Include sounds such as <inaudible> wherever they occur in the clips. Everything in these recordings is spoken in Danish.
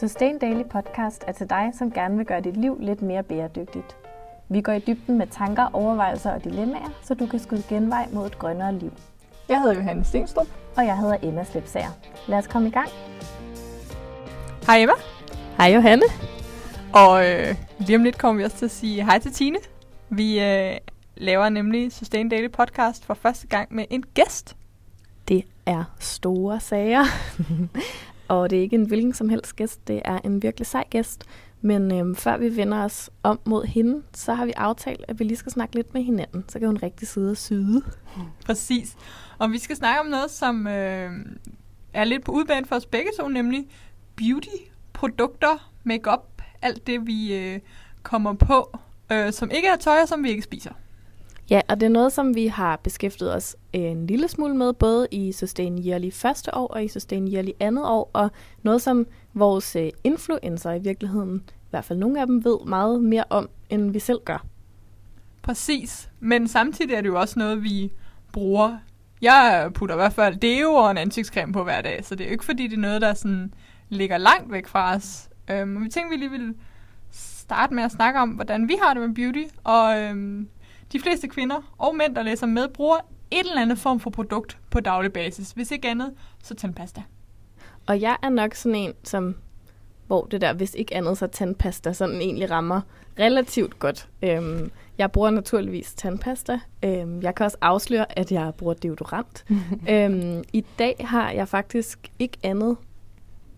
Sustain Daily Podcast er til dig, som gerne vil gøre dit liv lidt mere bæredygtigt. Vi går i dybden med tanker, overvejelser og dilemmaer, så du kan skyde genvej mod et grønnere liv. Jeg hedder Johanne Stenstrup. Og jeg hedder Emma Slipsager. Lad os komme i gang. Hej Emma. Hej Johanne. Og øh, lige om lidt kommer vi også til at sige hej til Tine. Vi øh, laver nemlig Sustain Daily Podcast for første gang med en gæst. Det er store sager og det er ikke en hvilken som helst gæst, det er en virkelig sej gæst. Men øhm, før vi vender os om mod hende, så har vi aftalt, at vi lige skal snakke lidt med hinanden. Så kan hun rigtig sidde og syde. Præcis. Og vi skal snakke om noget, som øh, er lidt på udbanen for os begge to, nemlig beauty, produkter, makeup, alt det vi øh, kommer på, øh, som ikke er tøj og som vi ikke spiser. Ja, og det er noget, som vi har beskæftiget os øh, en lille smule med, både i Sustain Yearly første år og i Sustain Yearly andet år, og noget, som vores øh, influencer i virkeligheden, i hvert fald nogle af dem, ved meget mere om, end vi selv gør. Præcis, men samtidig er det jo også noget, vi bruger. Jeg putter i hvert fald deo og en ansigtscreme på hver dag, så det er jo ikke fordi, det er noget, der sådan ligger langt væk fra os. Øhm, vi tænkte, vi lige ville starte med at snakke om, hvordan vi har det med beauty, og øhm, de fleste kvinder og mænd, der læser med, bruger et eller andet form for produkt på daglig basis. Hvis ikke andet, så tandpasta. Og jeg er nok sådan en, som hvor det der, hvis ikke andet, så tandpasta sådan egentlig rammer relativt godt. Øhm, jeg bruger naturligvis tandpasta. Øhm, jeg kan også afsløre, at jeg bruger deodorant. <laughs> øhm, I dag har jeg faktisk ikke andet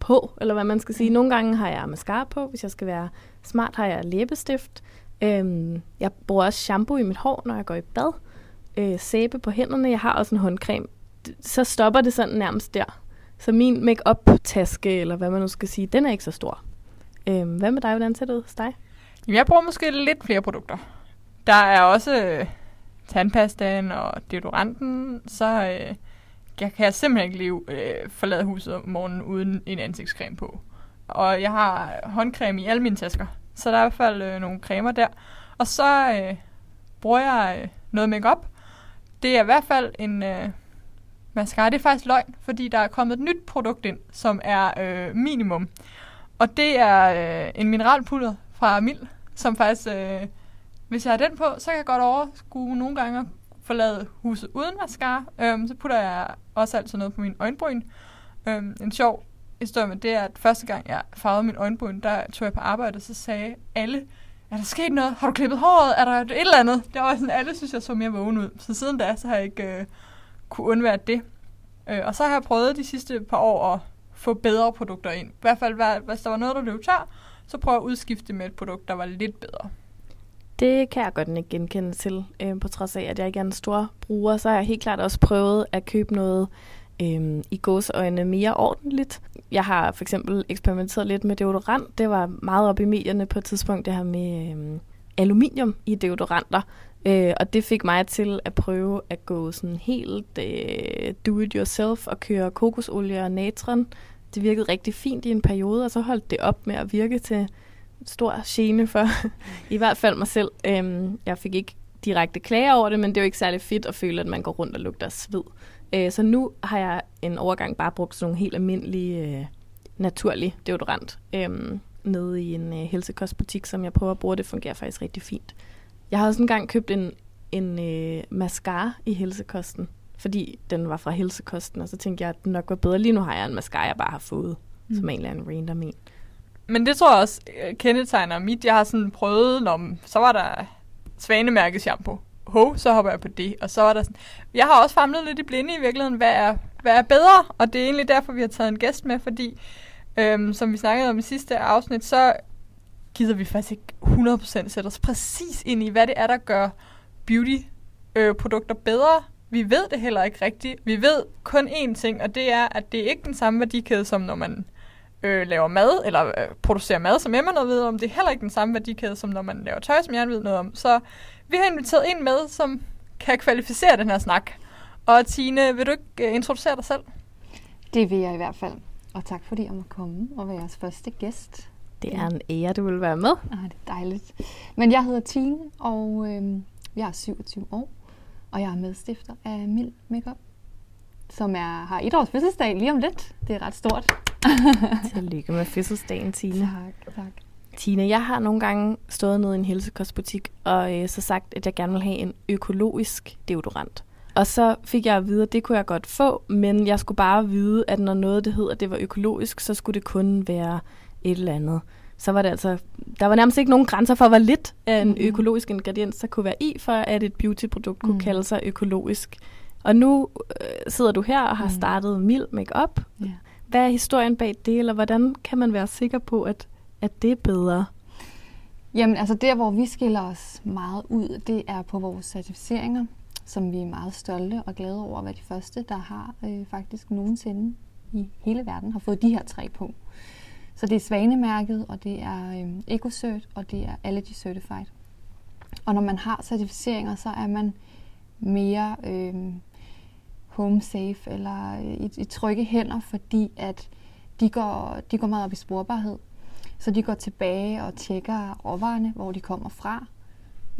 på, eller hvad man skal sige. Nogle gange har jeg mascara på, hvis jeg skal være smart, har jeg læbestift. Øhm, jeg bruger også shampoo i mit hår, når jeg går i bad. Øh, sæbe på hænderne. Jeg har også en håndcreme. Så stopper det sådan nærmest der. Så min make-up-taske, eller hvad man nu skal sige, den er ikke så stor. Øhm, hvad med dig? Hvordan ser det ud hos dig? Jeg bruger måske lidt flere produkter. Der er også øh, tandpastaen og deodoranten, så øh, jeg kan jeg simpelthen ikke leve, øh, forlade huset om morgenen uden en ansigtscreme på. Og jeg har håndcreme i alle mine tasker, så der er i hvert fald øh, nogle cremer der. Og så øh, bruger jeg øh, noget makeup. Det er i hvert fald en øh, mascara. Det er faktisk løgn, fordi der er kommet et nyt produkt ind, som er øh, minimum. Og det er øh, en mineralpulver fra Mild, som faktisk, øh, hvis jeg har den på, så kan jeg godt overskue nogle gange at forlade huset uden mascara. Øhm, så putter jeg også altid noget på min øjenbryn. Øhm, en sjov historie med det er, at første gang jeg farvede min øjenbryn, der tog jeg på arbejde, og så sagde alle, er der sket noget? Har du klippet håret? Er der et eller andet? Det var sådan, alle synes, jeg så mere vågen ud. Så siden da, så har jeg ikke øh, kunne undvære det. Øh, og så har jeg prøvet de sidste par år at få bedre produkter ind. I hvert fald, hvis der var noget, der løb tør, så prøver at udskifte med et produkt, der var lidt bedre. Det kan jeg godt ikke genkende til, øh, på trods af, at jeg ikke er en stor bruger. Så har jeg helt klart også prøvet at købe noget øh, i gåsøjne mere ordentligt. Jeg har for eksempel eksperimenteret lidt med deodorant. Det var meget op i medierne på et tidspunkt, det her med øh, aluminium i deodoranter. Øh, og det fik mig til at prøve at gå sådan helt øh, do-it-yourself og køre kokosolie og natron. Det virkede rigtig fint i en periode, og så holdt det op med at virke til stor gene for <laughs> i hvert fald mig selv. Øhm, jeg fik ikke direkte klager over det, men det er jo ikke særlig fedt at føle, at man går rundt og lugter sved. Øh, så nu har jeg en overgang bare brugt sådan nogle helt almindelige, øh, naturlige deodorant øh, nede i en øh, helsekostbutik, som jeg prøver at bruge. Det fungerer faktisk rigtig fint. Jeg har også engang købt en, en øh, mascara i helsekosten, fordi den var fra helsekosten, og så tænkte jeg, at den nok var bedre. Lige nu har jeg en mascara, jeg bare har fået, mm. som en eller anden random en. Men det tror jeg også øh, kendetegner mit. Jeg har sådan prøvet, når så var der svanemærket shampoo hov, så hopper jeg på det. Og så var der sådan, jeg har også famlet lidt i blinde i virkeligheden, hvad er, hvad er bedre? Og det er egentlig derfor, vi har taget en gæst med, fordi øhm, som vi snakkede om i sidste afsnit, så gider vi faktisk ikke 100% sætte os præcis ind i, hvad det er, der gør beauty-produkter øh, bedre. Vi ved det heller ikke rigtigt. Vi ved kun én ting, og det er, at det er ikke den samme værdikæde, som når man øh, laver mad, eller øh, producerer mad, som Emma noget ved om. Det er heller ikke den samme værdikæde, som når man laver tøj, som jeg ved noget om. Så vi har inviteret en med, som kan kvalificere den her snak. Og Tine, vil du ikke uh, introducere dig selv? Det vil jeg i hvert fald. Og tak fordi jeg må komme og være jeres første gæst. Det er en ære, du vil være med. Ah, det er dejligt. Men jeg hedder Tine, og øh, jeg er 27 år. Og jeg er medstifter af Mild Makeup, som er, har et års fødselsdag lige om lidt. Det er ret stort. Tillykke med fødselsdagen, Tine. Tak, tak. Tine, jeg har nogle gange stået nede i en helsekostbutik og øh, så sagt, at jeg gerne vil have en økologisk deodorant. Og så fik jeg at vide, at det kunne jeg godt få, men jeg skulle bare vide, at når noget det hed, at det var økologisk, så skulle det kun være et eller andet. Så var det altså, der var nærmest ikke nogen grænser for, hvor lidt af en Mhm. økologisk ingrediens der kunne være i, for at et beautyprodukt kunne Mhm. kalde sig økologisk. Og nu øh, sidder du her og har Mhm. startet mild makeup. Ja. Hvad er historien bag det, eller hvordan kan man være sikker på, at, at det er bedre? Jamen, altså der, hvor vi skiller os meget ud, det er på vores certificeringer, som vi er meget stolte og glade over at være de første, der har øh, faktisk nogensinde i hele verden har fået de her tre på. Så det er Svanemærket, og det er øh, EcoCert, og det er Allergy Certified. Og når man har certificeringer, så er man mere øh, home safe eller øh, i, i trygge hænder, fordi at de går, de går meget op i sporbarhed. Så de går tilbage og tjekker råvarerne, hvor de kommer fra.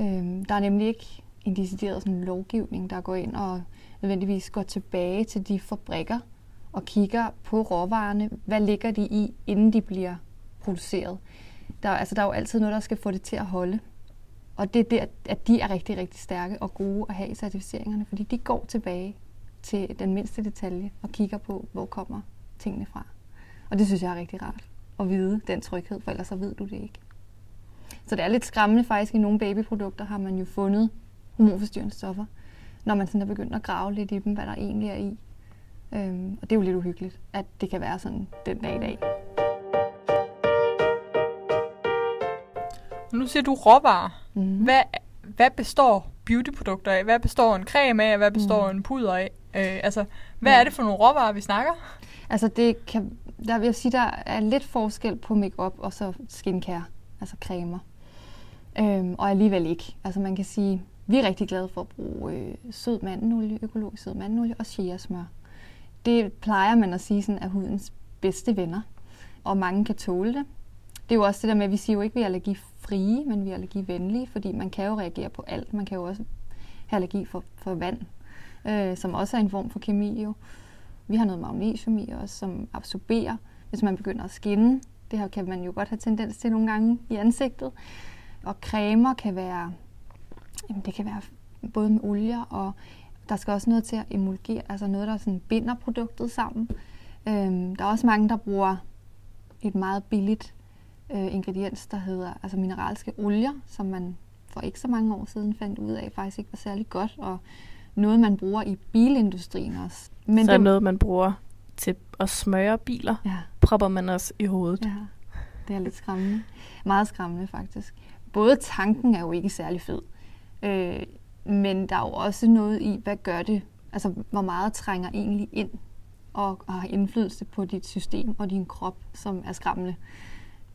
Øhm, der er nemlig ikke en decideret sådan lovgivning, der går ind og nødvendigvis går tilbage til de fabrikker og kigger på råvarerne. Hvad ligger de i, inden de bliver produceret? Der, altså, der er jo altid noget, der skal få det til at holde. Og det er der, at de er rigtig, rigtig stærke og gode at have i certificeringerne, fordi de går tilbage til den mindste detalje og kigger på, hvor kommer tingene fra. Og det synes jeg er rigtig rart at vide den tryghed, for ellers så ved du det ikke. Så det er lidt skræmmende faktisk. I nogle babyprodukter har man jo fundet hormonforstyrrende stoffer, når man sådan er begyndt at grave lidt i dem, hvad der egentlig er i. Øhm, og det er jo lidt uhyggeligt, at det kan være sådan den dag i dag. Nu siger du råvarer. Mm. Hvad, hvad består beautyprodukter af? Hvad består en creme af? Hvad består Mm. en puder af? Øh, altså, hvad Ja. er det for nogle råvarer, vi snakker? Altså det kan, der vil jeg sige, der er lidt forskel på makeup og så skincare, altså cremer. Øhm, og alligevel ikke. Altså man kan sige, vi er rigtig glade for at bruge øh, sød mandenolie, økologisk sød mandenolie og chiasmør. Det plejer man at sige sådan, er hudens bedste venner, og mange kan tåle det. Det er jo også det der med, at vi siger jo ikke, at vi er allergifrie, men vi er allergivenlige, fordi man kan jo reagere på alt. Man kan jo også have allergi for, for vand, øh, som også er en form for kemi jo. Vi har noget magnesium i os, som absorberer, hvis man begynder at skinne. Det her kan man jo godt have tendens til nogle gange i ansigtet. Og cremer kan være, jamen det kan være både med olier, og der skal også noget til at emulgere, altså noget, der sådan binder produktet sammen. Øhm, der er også mange, der bruger et meget billigt øh, ingrediens, der hedder altså mineralske olier, som man for ikke så mange år siden fandt ud af faktisk ikke var særlig godt, og noget, man bruger i bilindustrien også. Men så er det, noget, man bruger til at smøre biler, Ja, propper man også i hovedet. ja, det er lidt skræmmende. Meget skræmmende faktisk. Både tanken er jo ikke særlig fed, øh, men der er jo også noget i, hvad gør det? Altså, hvor meget trænger egentlig ind og, og har indflydelse på dit system og din krop, som er skræmmende.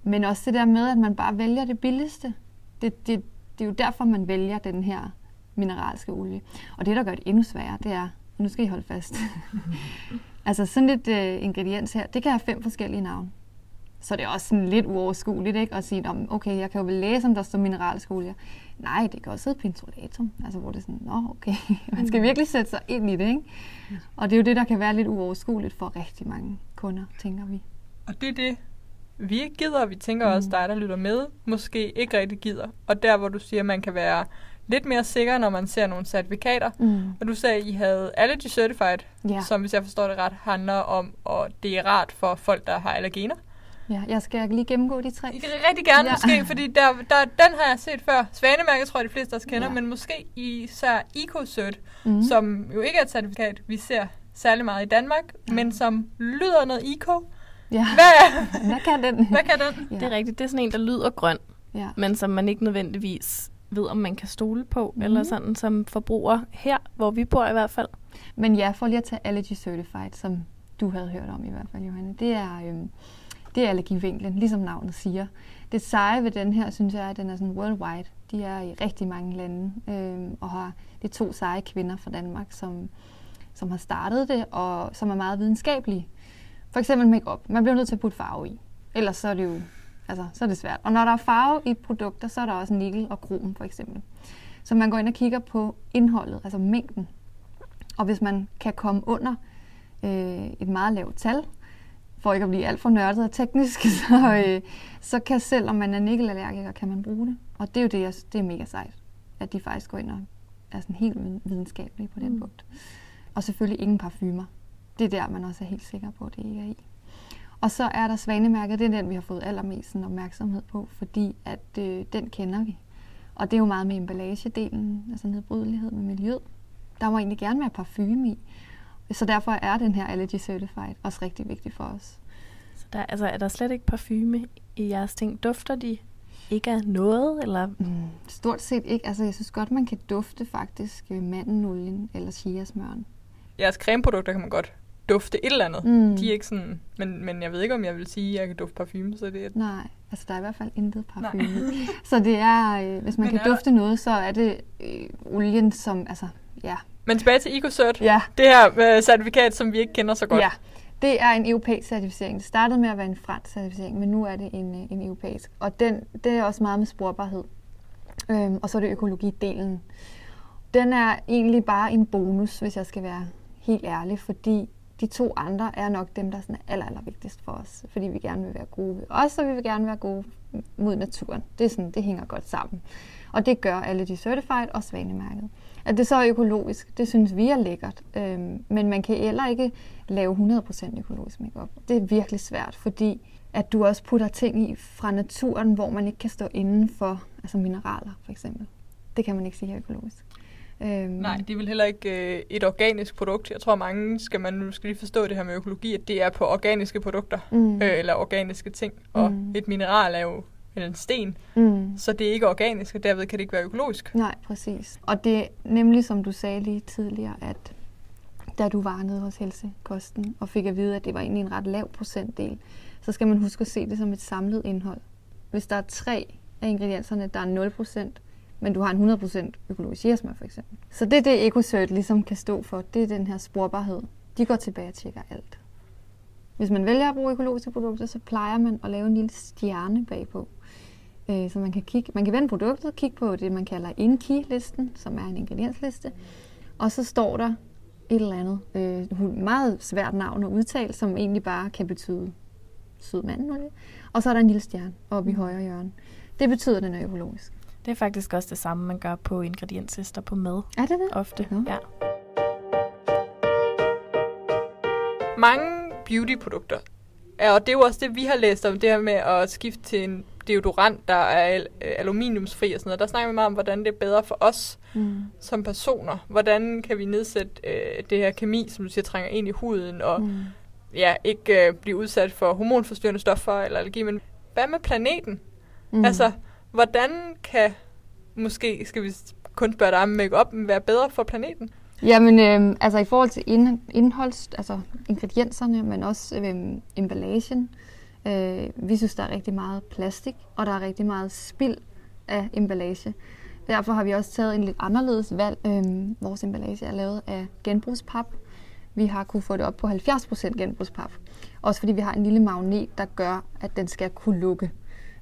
Men også det der med, at man bare vælger det billigste. Det, det, det er jo derfor, man vælger den her mineralske olie. Og det, der gør det endnu sværere, det er, nu skal I holde fast, <laughs> altså sådan et øh, ingrediens her, det kan have fem forskellige navne. Så det er også sådan lidt uoverskueligt, ikke? At sige, "Nå, okay, jeg kan jo vel læse, om der står mineralsk olie. Nej, det kan også hedde pentolatum. Altså, hvor det er sådan, nå, okay. <laughs> Man skal virkelig sætte sig ind i det, ikke? Og det er jo det, der kan være lidt uoverskueligt for rigtig mange kunder, tænker vi. Og det er det, vi ikke gider, og vi tænker også, Mm. dig, der lytter med, måske ikke rigtig gider. Og der, hvor du siger, man kan være lidt mere sikker, når man ser nogle certifikater. Mm. Og du sagde, at I havde Allergy Certified, Ja. som hvis jeg forstår det ret, handler om, og det er rart for folk, der har allergener. ja, jeg skal lige gennemgå de tre. I kan rigtig gerne Ja. måske, fordi der, der, den har jeg set før. Svanemærket tror jeg, de fleste også kender, Ja. men måske især EcoCert, Mm. mm. som jo ikke er et certifikat, vi ser særlig meget i Danmark, Ja. men som lyder noget eco. Ja. <laughs> Hvad, Hvad kan den? hvad kan den? Ja. Det er rigtigt. Det er sådan en, der lyder grøn, Ja. men som man ikke nødvendigvis ved, om man kan stole på, mm. eller sådan som forbruger her, hvor vi bor i hvert fald. Men ja, for lige at tage Allergy Certified, som du havde hørt om i hvert fald, Johanne, det er, øhm, det er allergivinklen, ligesom navnet siger. Det seje ved den her, synes jeg, at den er sådan worldwide. De er i rigtig mange lande, øhm, og har det er to seje kvinder fra Danmark, som, som har startet det, og som er meget videnskabelige. For eksempel makeup. Man bliver nødt til at putte farve i. Ellers så er det jo altså, så er det svært. Og når der er farve i produkter, så er der også nikkel og krom for eksempel. Så man går ind og kigger på indholdet, altså mængden. Og hvis man kan komme under øh, et meget lavt tal, for ikke at blive alt for nørdet og teknisk, <laughs> så, øh, så kan selv om man er nikkelallergiker, kan man bruge det. Og det er jo det, jeg, det er mega sejt, at de faktisk går ind og er sådan helt videnskabelige på den mm. punkt. Og selvfølgelig ingen parfumer. Det er der, man også er helt sikker på, at det ikke er i. Og så er der svanemærket, det er den, vi har fået allermest sådan, opmærksomhed på, fordi at øh, den kender vi. Og det er jo meget med emballagedelen, altså nedbrydelighed med miljøet. Der må egentlig gerne være parfume i. Så derfor er den her Allergy Certified også rigtig vigtig for os. Så der, altså, er der slet ikke parfume i jeres ting? Dufter de ikke af noget? Eller? Mm, stort set ikke. Altså, jeg synes godt, man kan dufte faktisk mandenolien eller chiasmøren. Jeres cremeprodukter kan man godt dufte et eller andet. Mm. De er ikke sådan, men, men jeg ved ikke, om jeg vil sige, at jeg kan dufte parfume, så det er... Nej, altså der er i hvert fald intet parfume. så det er, øh, hvis man men kan dufte der... noget, så er det øh, olien, som, altså, ja. Men tilbage til EcoCert, ja. det her øh, certifikat, som vi ikke kender så godt. Ja, det er en europæisk certificering. Det startede med at være en fransk certificering, men nu er det en, øh, en europæisk. Og den, det er også meget med sporbarhed. Øhm, og så er det økologidelen. Den er egentlig bare en bonus, hvis jeg skal være helt ærlig, fordi de to andre er nok dem, der er aller, aller vigtigst for os, fordi vi gerne vil være gode ved os, og vi vil gerne være gode mod naturen. Det, er sådan, det hænger godt sammen. Og det gør alle de certified og svanemærket. At det så er økologisk, det synes vi er lækkert. Øhm, men man kan heller ikke lave 100% økologisk makeup. Det er virkelig svært, fordi at du også putter ting i fra naturen, hvor man ikke kan stå inden for, altså mineraler for eksempel. Det kan man ikke sige her økologisk. Øhm. Nej, det er vel heller ikke øh, et organisk produkt. Jeg tror, mange skal man nu skal lige forstå det her med økologi, at det er på organiske produkter, mm. øh, eller organiske ting. Og mm. et mineral er jo eller en sten, mm. så det er ikke organisk, og derved kan det ikke være økologisk. Nej, præcis. Og det er nemlig, som du sagde lige tidligere, at da du var nede hos Helsekosten og fik at vide, at det var egentlig en ret lav procentdel, så skal man huske at se det som et samlet indhold. Hvis der er tre af ingredienserne, der er 0%, men du har en 100% økologisk jægersmør for eksempel. Så det er det, EcoCert ligesom kan stå for. Det er den her sporbarhed. De går tilbage og tjekker alt. Hvis man vælger at bruge økologiske produkter, så plejer man at lave en lille stjerne bagpå. Øh, så man kan, kigge, man kan vende produktet, kigge på det, man kalder INKI-listen, som er en ingrediensliste. Og så står der et eller andet øh, meget svært navn at udtale, som egentlig bare kan betyde sød mandenolie. Og så er der en lille stjerne oppe i højre hjørne. Det betyder, at den er økologisk. Det er faktisk også det samme, man gør på ingredienslister på mad. Er det det? Ofte, ja. ja. Mange beautyprodukter, og det er jo også det, vi har læst om, det her med at skifte til en deodorant, der er al- aluminiumsfri og sådan noget. Der snakker vi meget om, hvordan det er bedre for os mm. som personer. Hvordan kan vi nedsætte øh, det her kemi, som du siger, trænger ind i huden, og mm. ja, ikke øh, blive udsat for hormonforstyrrende stoffer eller allergi. Men hvad med planeten? Mm. Altså, Hvordan kan, måske skal vi kun spørge dig om make-up, være bedre for planeten? Jamen, øh, altså i forhold til ind, indholds, altså ingredienserne, men også øh, emballagen. Øh, vi synes, der er rigtig meget plastik, og der er rigtig meget spild af emballage. Derfor har vi også taget en lidt anderledes valg. Øh, vores emballage er lavet af genbrugspap. Vi har kunne få det op på 70% genbrugspap. Også fordi vi har en lille magnet, der gør, at den skal kunne lukke.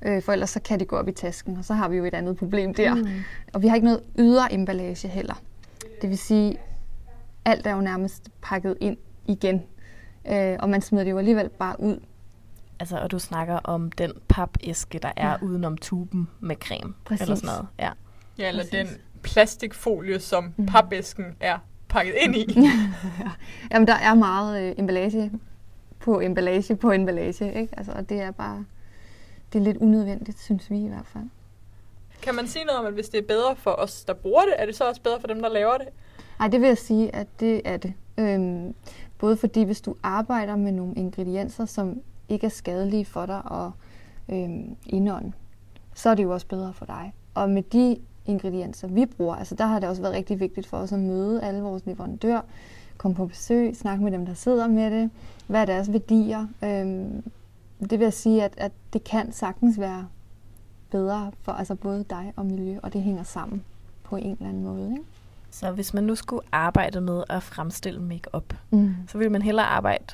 Øh, for ellers så kan det gå op i tasken, og så har vi jo et andet problem der. Mm. Og vi har ikke noget ydre emballage heller. Det vil sige, alt er jo nærmest pakket ind igen. Øh, og man smider det jo alligevel bare ud. Altså, og du snakker om den papæske, der er ja. udenom tuben med creme. Præcis. Eller sådan noget. Ja, ja eller Præcis. den plastikfolie, som mm. papæsken er pakket ind i. <laughs> ja. Jamen, der er meget øh, emballage på emballage på emballage. Ikke? Altså, og det er bare det er lidt unødvendigt, synes vi i hvert fald. Kan man sige noget om, at hvis det er bedre for os, der bruger det, er det så også bedre for dem, der laver det? Nej, det vil jeg sige, at det er det. Øhm, både fordi, hvis du arbejder med nogle ingredienser, som ikke er skadelige for dig og øhm, indånden, så er det jo også bedre for dig. Og med de ingredienser, vi bruger, altså der har det også været rigtig vigtigt for os at møde alle vores leverandører, komme på besøg, snakke med dem, der sidder med det, hvad er deres værdier, øhm, det vil jeg sige, at, at det kan sagtens være bedre for altså både dig og miljø, og det hænger sammen på en eller anden måde. Ikke? Så hvis man nu skulle arbejde med at fremstille makeup, mm. så ville man hellere arbejde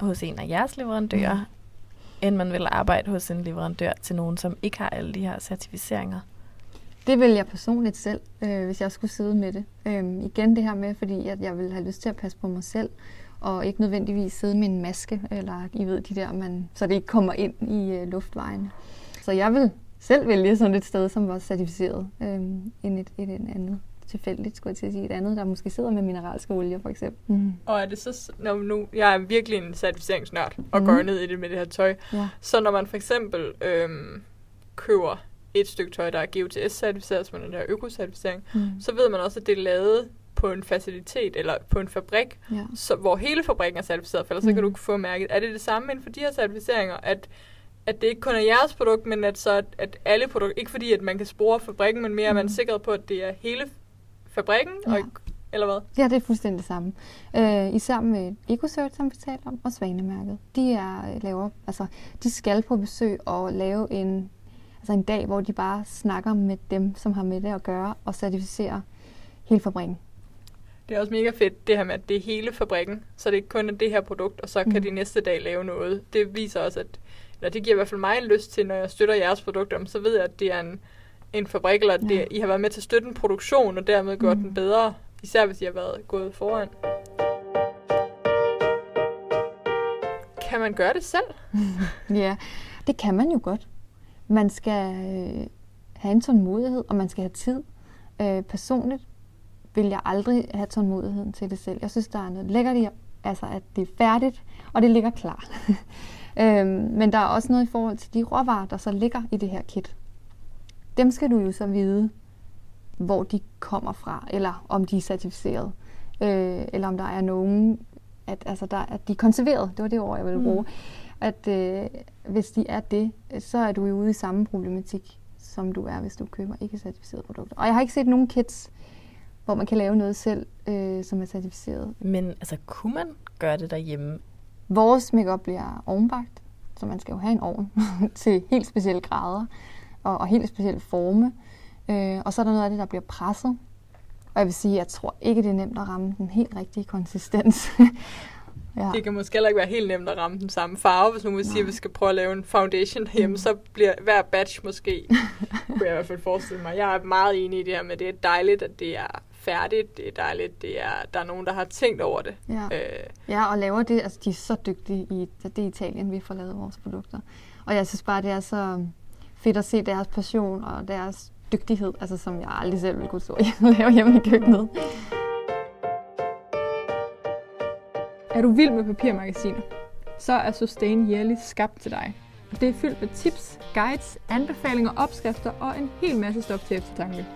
hos en af jeres leverandører, mm. end man vil arbejde hos en leverandør til nogen, som ikke har alle de her certificeringer? Det vil jeg personligt selv, øh, hvis jeg skulle sidde med det. Øhm, igen det her med, fordi at jeg vil have lyst til at passe på mig selv, og ikke nødvendigvis sidde med en maske, eller I ved de der, man, så det ikke kommer ind i øh, luftvejen. Så jeg vil selv vælge sådan et sted, som var certificeret, øh, end et, et, et andet tilfældigt, skulle jeg til at sige, et andet, der måske sidder med mineralske olier, for eksempel. Mm. Og er det så, når nu, jeg er virkelig en certificeringsnørd, og mm. går ned i det med det her tøj, Ja. så når man for eksempel øhm, køber et stykke tøj, der er GOTS-certificeret, som er den der økocertificering, Mm. så ved man også, at det er lavet på en facilitet eller på en fabrik, Ja. så, hvor hele fabrikken er certificeret, for ellers mm. så kan Mm. du ikke få mærket. Er det det samme inden for de her certificeringer, at, at det ikke kun er jeres produkt, men at, så, at, at alle produkter, ikke fordi at man kan spore fabrikken, men mere mm. at man er Mm. sikret på, at det er hele fabrikken, ja. og ikke, eller hvad? Ja, det er fuldstændig det samme. Øh, især med EcoCert, som vi talte om, og Svanemærket. De, er, øh, laver, altså, de skal på besøg og lave en, altså en dag, hvor de bare snakker med dem, som har med det at gøre, og certificerer hele fabrikken. Det er også mega fedt, det her med, at det er hele fabrikken, så det ikke kun er det her produkt, og så kan Mm. de næste dag lave noget. Det viser også, at eller det giver i hvert fald mig en lyst til, når jeg støtter jeres produkter, så ved jeg, at det er en, en fabrik, eller at det, Ja. I har været med til at støtte en produktion, og dermed gjort Mm. den bedre, især hvis I har været gået foran. Kan man gøre det selv? <laughs> Ja, det kan man jo godt. Man skal øh, have en tålmodighed, og man skal have tid. Øh, personligt vil jeg aldrig have tålmodigheden til det selv. Jeg synes, der er noget lækkert i, altså, at det er færdigt, og det ligger klar. <laughs> øhm, men der er også noget i forhold til de råvarer, der så ligger i det her kit. Dem skal du jo så vide, hvor de kommer fra, eller om de er certificeret, øh, eller om der er nogen, at, altså der, at de er konserveret. Det var det ord, jeg ville bruge. Mm. At øh, hvis de er det, så er du jo ude i samme problematik, som du er, hvis du køber ikke certificerede produkter. Og jeg har ikke set nogen kits, hvor man kan lave noget selv, øh, som er certificeret. Men altså, kunne man gøre det derhjemme? Vores makeup bliver ovenbagt, så man skal jo have en ovn <laughs> til helt specielle grader og, og helt specielle forme. Øh, og så er der noget af det, der bliver presset. Og jeg vil sige, at jeg tror ikke, det er nemt at ramme den helt rigtige konsistens. <laughs> ja. Det kan måske heller ikke være helt nemt at ramme den samme farve. Hvis nu vi siger, at vi skal prøve at lave en foundation derhjemme, Mm. så bliver hver batch måske, <laughs> kunne jeg i hvert fald forestille mig. Jeg er meget enig i det her med, at det er dejligt, at det er færdigt. Det er dejligt, det er, der er nogen, der har tænkt over det. Ja. Øh, ja, og laver det. Altså, de er så dygtige i det er Italien, vi får lavet vores produkter. Og jeg synes bare, det er så fedt at se deres passion og deres dygtighed, altså som jeg aldrig selv ville kunne stå og <laughs> lave hjemme i køkkenet. Er du vild med papirmagasiner? Så er Sustain Yearly skabt til dig. Det er fyldt med tips, guides, anbefalinger, opskrifter og en hel masse stof til eftertanke.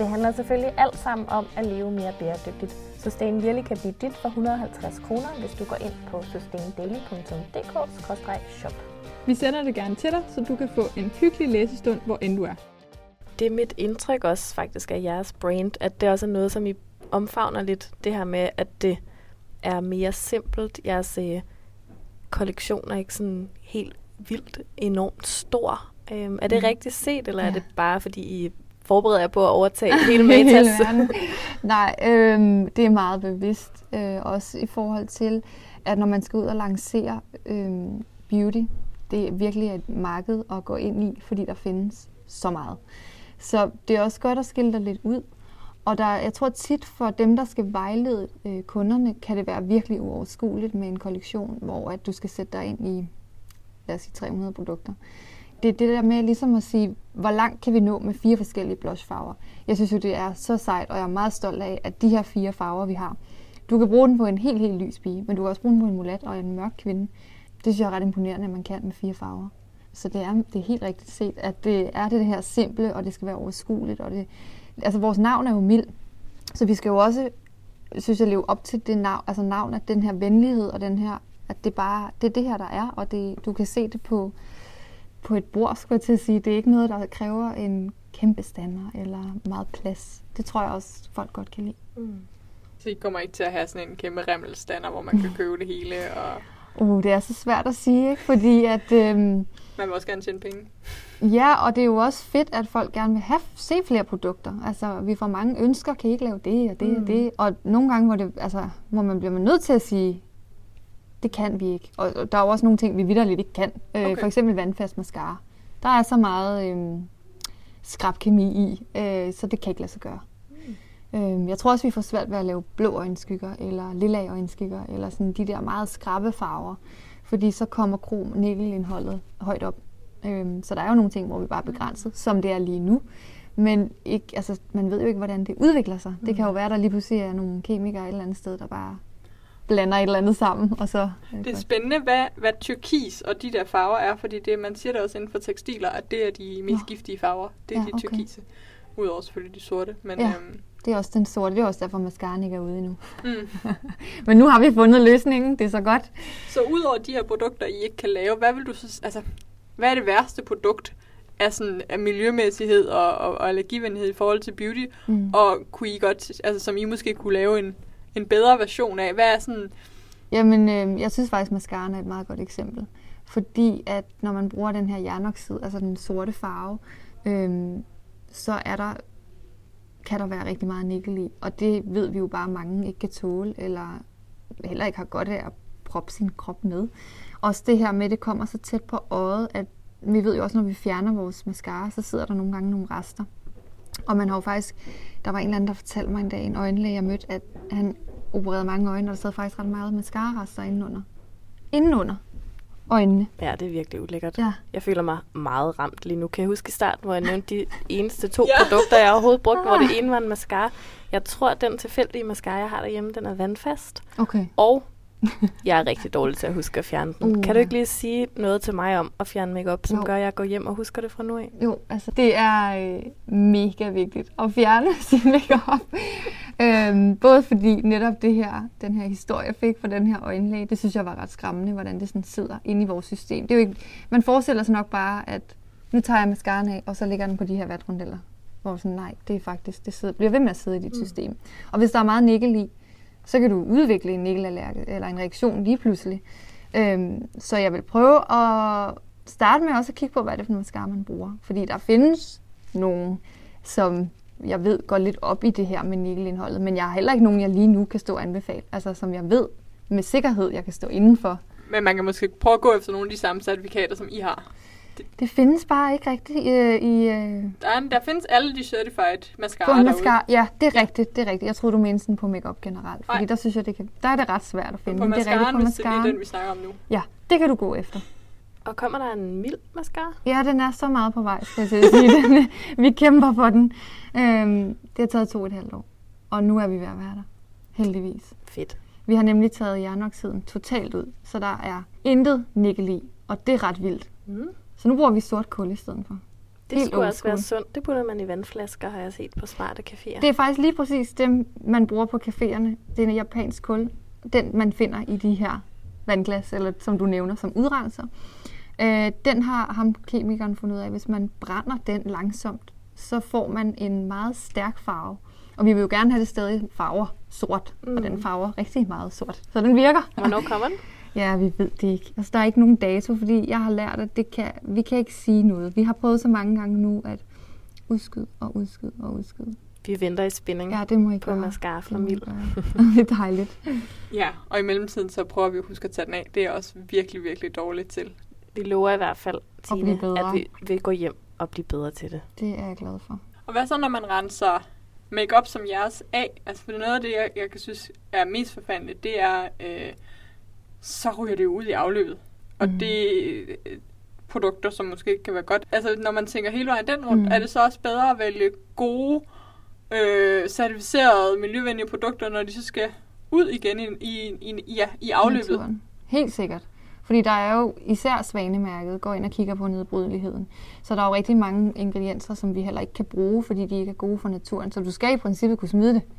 Det handler selvfølgelig alt sammen om at leve mere bæredygtigt. Sustain Yearly kan blive dit for 150 kroner, hvis du går ind på sustaindaily.dk-shop. Vi sender det gerne til dig, så du kan få en hyggelig læsestund, hvor end du er. Det er mit indtryk også faktisk af jeres brand, at det også er noget, som I omfavner lidt. Det her med, at det er mere simpelt. Jeres øh, kollektion er ikke sådan helt vildt enormt stor. Øhm, er det Mm. rigtigt set, eller ja. er det bare fordi I forbereder jer på at overtage <laughs> hele verden. Nej, øhm, det er meget bevidst. Øh, også i forhold til, at når man skal ud og lancere øhm, beauty, det er virkelig et marked at gå ind i, fordi der findes så meget. Så det er også godt at skille dig lidt ud. Og der, jeg tror tit for dem, der skal vejlede øh, kunderne, kan det være virkelig uoverskueligt med en kollektion, hvor at du skal sætte dig ind i, lad os sige, 300 produkter. Det er det der med ligesom at sige, hvor langt kan vi nå med fire forskellige blushfarver. Jeg synes jo, det er så sejt, og jeg er meget stolt af, at de her fire farver, vi har, du kan bruge den på en helt, helt lys pige, men du kan også bruge den på en mulat og en mørk kvinde. Det synes jeg er ret imponerende, at man kan med fire farver. Så det er, det er helt rigtigt set, at det er det her simple, og det skal være overskueligt. Og det, altså vores navn er jo mild, så vi skal jo også, synes jeg, leve op til det navn, altså navn, at den her venlighed og den her, at det bare, det er det her, der er, og det, du kan se det på, på et bord, skulle jeg til at sige. Det er ikke noget, der kræver en kæmpe stander eller meget plads. Det tror jeg også, folk godt kan lide. Mm. så I kommer ikke til at have sådan en kæmpe remmelstander, hvor man kan købe det hele, og Uh, det er så svært at sige, ikke? fordi at, øhm, man vil også gerne tjene penge. ja, og det er jo også fedt, at folk gerne vil have, se flere produkter. Altså, vi får mange ønsker, kan I ikke lave det og det mm. og det? Og nogle gange, hvor, det, altså, hvor man bliver nødt til at sige, det kan vi ikke. Og, der er jo også nogle ting, vi vidderligt ikke kan. Øh, Okay. For eksempel vandfast mascara. Der er så meget, øhm, skrabkemi i, øh, så det kan ikke lade sig gøre. Mm. Øh, jeg tror også, vi får svært ved at lave blå øjenskygger, eller lilla øjenskygger, eller sådan de der meget skrabe farver, fordi så kommer krom nikkelindholdet højt op. Øh, så der er jo nogle ting, hvor vi bare er begrænset, som det er lige nu. Men ikke, altså, man ved jo ikke, hvordan det udvikler sig. Mm. Det kan jo være, der lige pludselig er nogle kemikere et eller andet sted, der bare blander et eller andet sammen. Og så, det er spændende, hvad, hvad turkis og de der farver er, fordi det, man siger det også inden for tekstiler, at det er de mest giftige farver. Det er ja, de okay. turkise. Udover selvfølgelig de sorte. Men, ja, øhm, det er også den sorte. Det er også derfor, mascaraen ikke er ude endnu. Mm. <laughs> men nu har vi fundet løsningen. Det er så godt. Så udover de her produkter, I ikke kan lave, hvad vil du så, altså, hvad er det værste produkt, af, sådan, af miljømæssighed og, og, og allergivenlighed i forhold til beauty, mm. og kunne I godt, altså som I måske kunne lave en, en bedre version af? Hvad er sådan... Jamen, øh, jeg synes faktisk, mascara er et meget godt eksempel. Fordi at når man bruger den her jernoxid, altså den sorte farve, øh, så er der, kan der være rigtig meget nikkel i. Og det ved vi jo bare, at mange ikke kan tåle, eller heller ikke har godt af at proppe sin krop med. Også det her med, at det kommer så tæt på øjet, at vi ved jo også, når vi fjerner vores mascara, så sidder der nogle gange nogle rester. Og man har jo faktisk, der var en eller anden, der fortalte mig en dag, en øjenlæge, jeg mødte, at han opererede mange øjne, og der sad faktisk ret meget mascara-rester indenunder. Indenunder øjnene. Ja, det er virkelig ulækkert. Ja. Jeg føler mig meget ramt lige nu. Kan jeg huske i starten, hvor jeg nævnte de <laughs> eneste to ja. produkter, jeg overhovedet brugte, hvor det ene var en mascara. Jeg tror, at den tilfældige mascara, jeg har derhjemme, den er vandfast. Okay. Og <laughs> jeg er rigtig dårlig til at huske at fjerne den. Uh. Kan du ikke lige sige noget til mig om at fjerne makeup, som jo. gør, at jeg går hjem og husker det fra nu af? Jo, altså det er øh, mega vigtigt at fjerne <laughs> sin makeup. øhm, både fordi netop det her, den her historie, jeg fik fra den her øjenlæge, det synes jeg var ret skræmmende, hvordan det sådan sidder inde i vores system. Det er jo ikke, man forestiller sig nok bare, at nu tager jeg mascaraen af, og så lægger den på de her vatrundeller. Hvor sådan, nej, det er faktisk, det sidder, bliver ved med at sidde i dit mm. system. Og hvis der er meget nikkel i, så kan du udvikle en nikkelallergi eller en reaktion lige pludselig. Øhm, så jeg vil prøve at starte med også at kigge på, hvad det er for nogle mascara, man bruger. Fordi der findes nogen, som jeg ved går lidt op i det her med nikkelindholdet, men jeg har heller ikke nogen, jeg lige nu kan stå og anbefale. Altså som jeg ved med sikkerhed, jeg kan stå indenfor. Men man kan måske prøve at gå efter nogle af de samme certifikater, som I har. Det, det findes bare ikke rigtigt øh, i... Øh, der, er, der findes alle de certified mascara derude. Mascara, ja, det er rigtigt, det er rigtigt. Jeg tror du mener sådan på makeup generelt, fordi der synes jeg, det kan, der er det ret svært at finde. På mascaraen, det er rigtigt, på mascaraen, det er den, vi snakker om nu. Ja, det kan du gå efter. Og kommer der en mild mascara? Ja, den er så meget på vej, skal jeg sige. den, vi kæmper for den. Øhm, det har taget to et halvt år, og nu er vi ved at være der. Heldigvis. Fedt. Vi har nemlig taget jernoxiden totalt ud, så der er intet nikkel i, og det er ret vildt. Mm. Så nu bruger vi sort kul i stedet for. Det Helt skulle også være sundt. Det putter man i vandflasker, har jeg set på smarte caféer. Det er faktisk lige præcis det, man bruger på caféerne. Det er en japansk kul. Den, man finder i de her vandglas, eller som du nævner, som udrenser. Øh, den har ham kemikeren fundet ud af, hvis man brænder den langsomt, så får man en meget stærk farve. Og vi vil jo gerne have det stadig farver sort, mm. og den farver rigtig meget sort. Så den virker. Hvornår kommer den? Ja, vi ved det ikke. Altså, der er ikke nogen dato, fordi jeg har lært, at det kan, vi kan ikke sige noget. Vi har prøvet så mange gange nu at udskyde og udskyde og udskyde. Vi venter i spænding ja, det må I på mascara fra Mil. <laughs> det er dejligt. Ja, og i mellemtiden så prøver vi at huske at tage den af. Det er også virkelig, virkelig dårligt til. Vi lover i hvert fald, Tine, at vi vil gå hjem og blive bedre til det. Det er jeg glad for. Og hvad så, når man renser makeup som jeres af? Altså, for noget af det, jeg, jeg kan synes er mest forfærdeligt, det er... Øh, så ryger det ud i afløbet. Og mm. det er produkter, som måske kan være godt. Altså, når man tænker hele vejen den rundt, mm. er det så også bedre at vælge gode, øh, certificerede, miljøvenlige produkter, når de så skal ud igen i, i, i, ja, i afløbet? Naturen. Helt sikkert. Fordi der er jo især svanemærket, går ind og kigger på nedbrydeligheden. Så der er jo rigtig mange ingredienser, som vi heller ikke kan bruge, fordi de ikke er gode for naturen. Så du skal i princippet kunne smide det mm.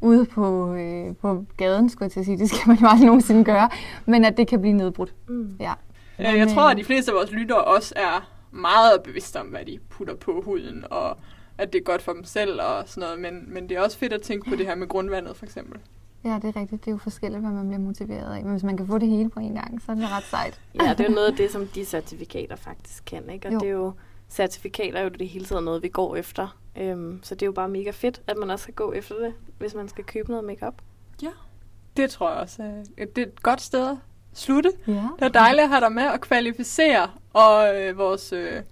Ude på, øh, på gaden, skulle jeg til at sige. Det skal man jo aldrig nogensinde gøre. Men at det kan blive nedbrudt. Mm. Ja. Men, jeg tror, at de fleste af vores lyttere også er meget bevidste om, hvad de putter på huden, og at det er godt for dem selv og sådan noget. Men, men det er også fedt at tænke på det her med grundvandet, for eksempel. Ja, det er rigtigt. Det er jo forskelligt, hvad man bliver motiveret af. Men hvis man kan få det hele på en gang, så er det ret sejt. Ja, det er jo noget af det, som de certifikater faktisk kan. Ikke? Og jo. det er jo, certifikater er jo det hele tiden noget, vi går efter. Øhm, så det er jo bare mega fedt, at man også kan gå efter det, hvis man skal købe noget makeup. Ja, det tror jeg også. Det er et godt sted at slutte. Ja. Det er dejligt at have dig med og kvalificere og øh, vores øh,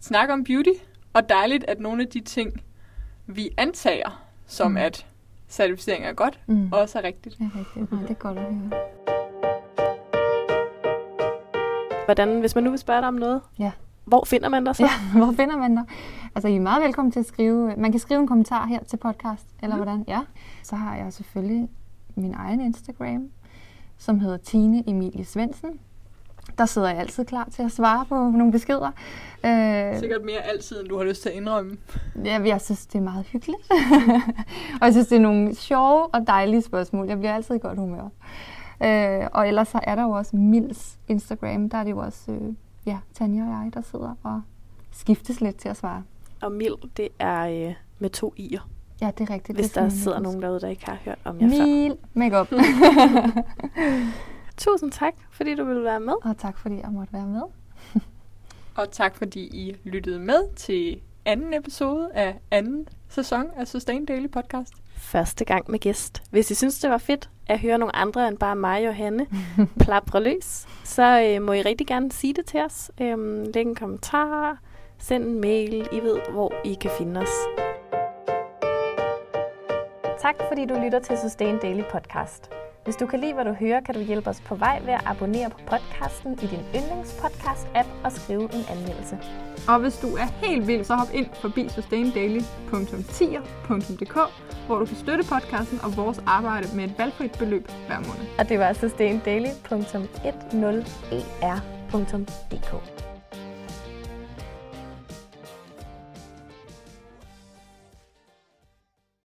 snak om beauty Og dejligt, at nogle af de ting, vi antager, som Mm. at certificering er godt, Mm. også er rigtigt. Det er rigtigt. Nej, det er godt at høre. Hvordan, hvis man nu vil spørge dig om noget, Ja. hvor finder man dig så? Ja, <laughs> hvor finder man dig? Altså, I er meget velkommen til at skrive. Man kan skrive en kommentar her til podcast, eller hvordan? Ja. Så har jeg selvfølgelig min egen Instagram, som hedder Tine Emilie Svendsen. Der sidder jeg altid klar til at svare på nogle beskeder. Øh, Sikkert mere altid, end du har lyst til at indrømme. Ja, jeg synes, det er meget hyggeligt. <laughs> og jeg synes, det er nogle sjove og dejlige spørgsmål. Jeg bliver altid i godt humør. Øh, og ellers så er der jo også Mils Instagram. Der er det jo også øh, ja, Tanja og jeg, der sidder og skiftes lidt til at svare. Og Mild, det er øh, med to i'er, Ja, det er rigtigt. hvis det der skal man sidder nogen derude, der ikke har hørt om jer før. Mil Makeup. <laughs> Tusind tak, fordi du ville være med. og tak fordi jeg måtte være med. <laughs> Og tak fordi I lyttede med til anden episode af anden sæson af Sustain Daily Podcast. Første gang med gæst. Hvis I synes, det var fedt at høre nogle andre end bare mig og Hanne <laughs> plapre løs, så øh, må I rigtig gerne sige det til os. Øhm, læg en kommentar, send en mail. I ved, hvor I kan finde os. Tak fordi du lytter til Sustain Daily Podcast. Hvis du kan lide, hvad du hører, kan du hjælpe os på vej ved at abonnere på podcasten i din yndlingspodcast-app og skrive en anmeldelse. Og hvis du er helt vild, så hop ind forbi sustaindaily.tier.dk, hvor du kan støtte podcasten og vores arbejde med et valgfrit beløb hver måned. Og det var sustaindaily.10er.dk.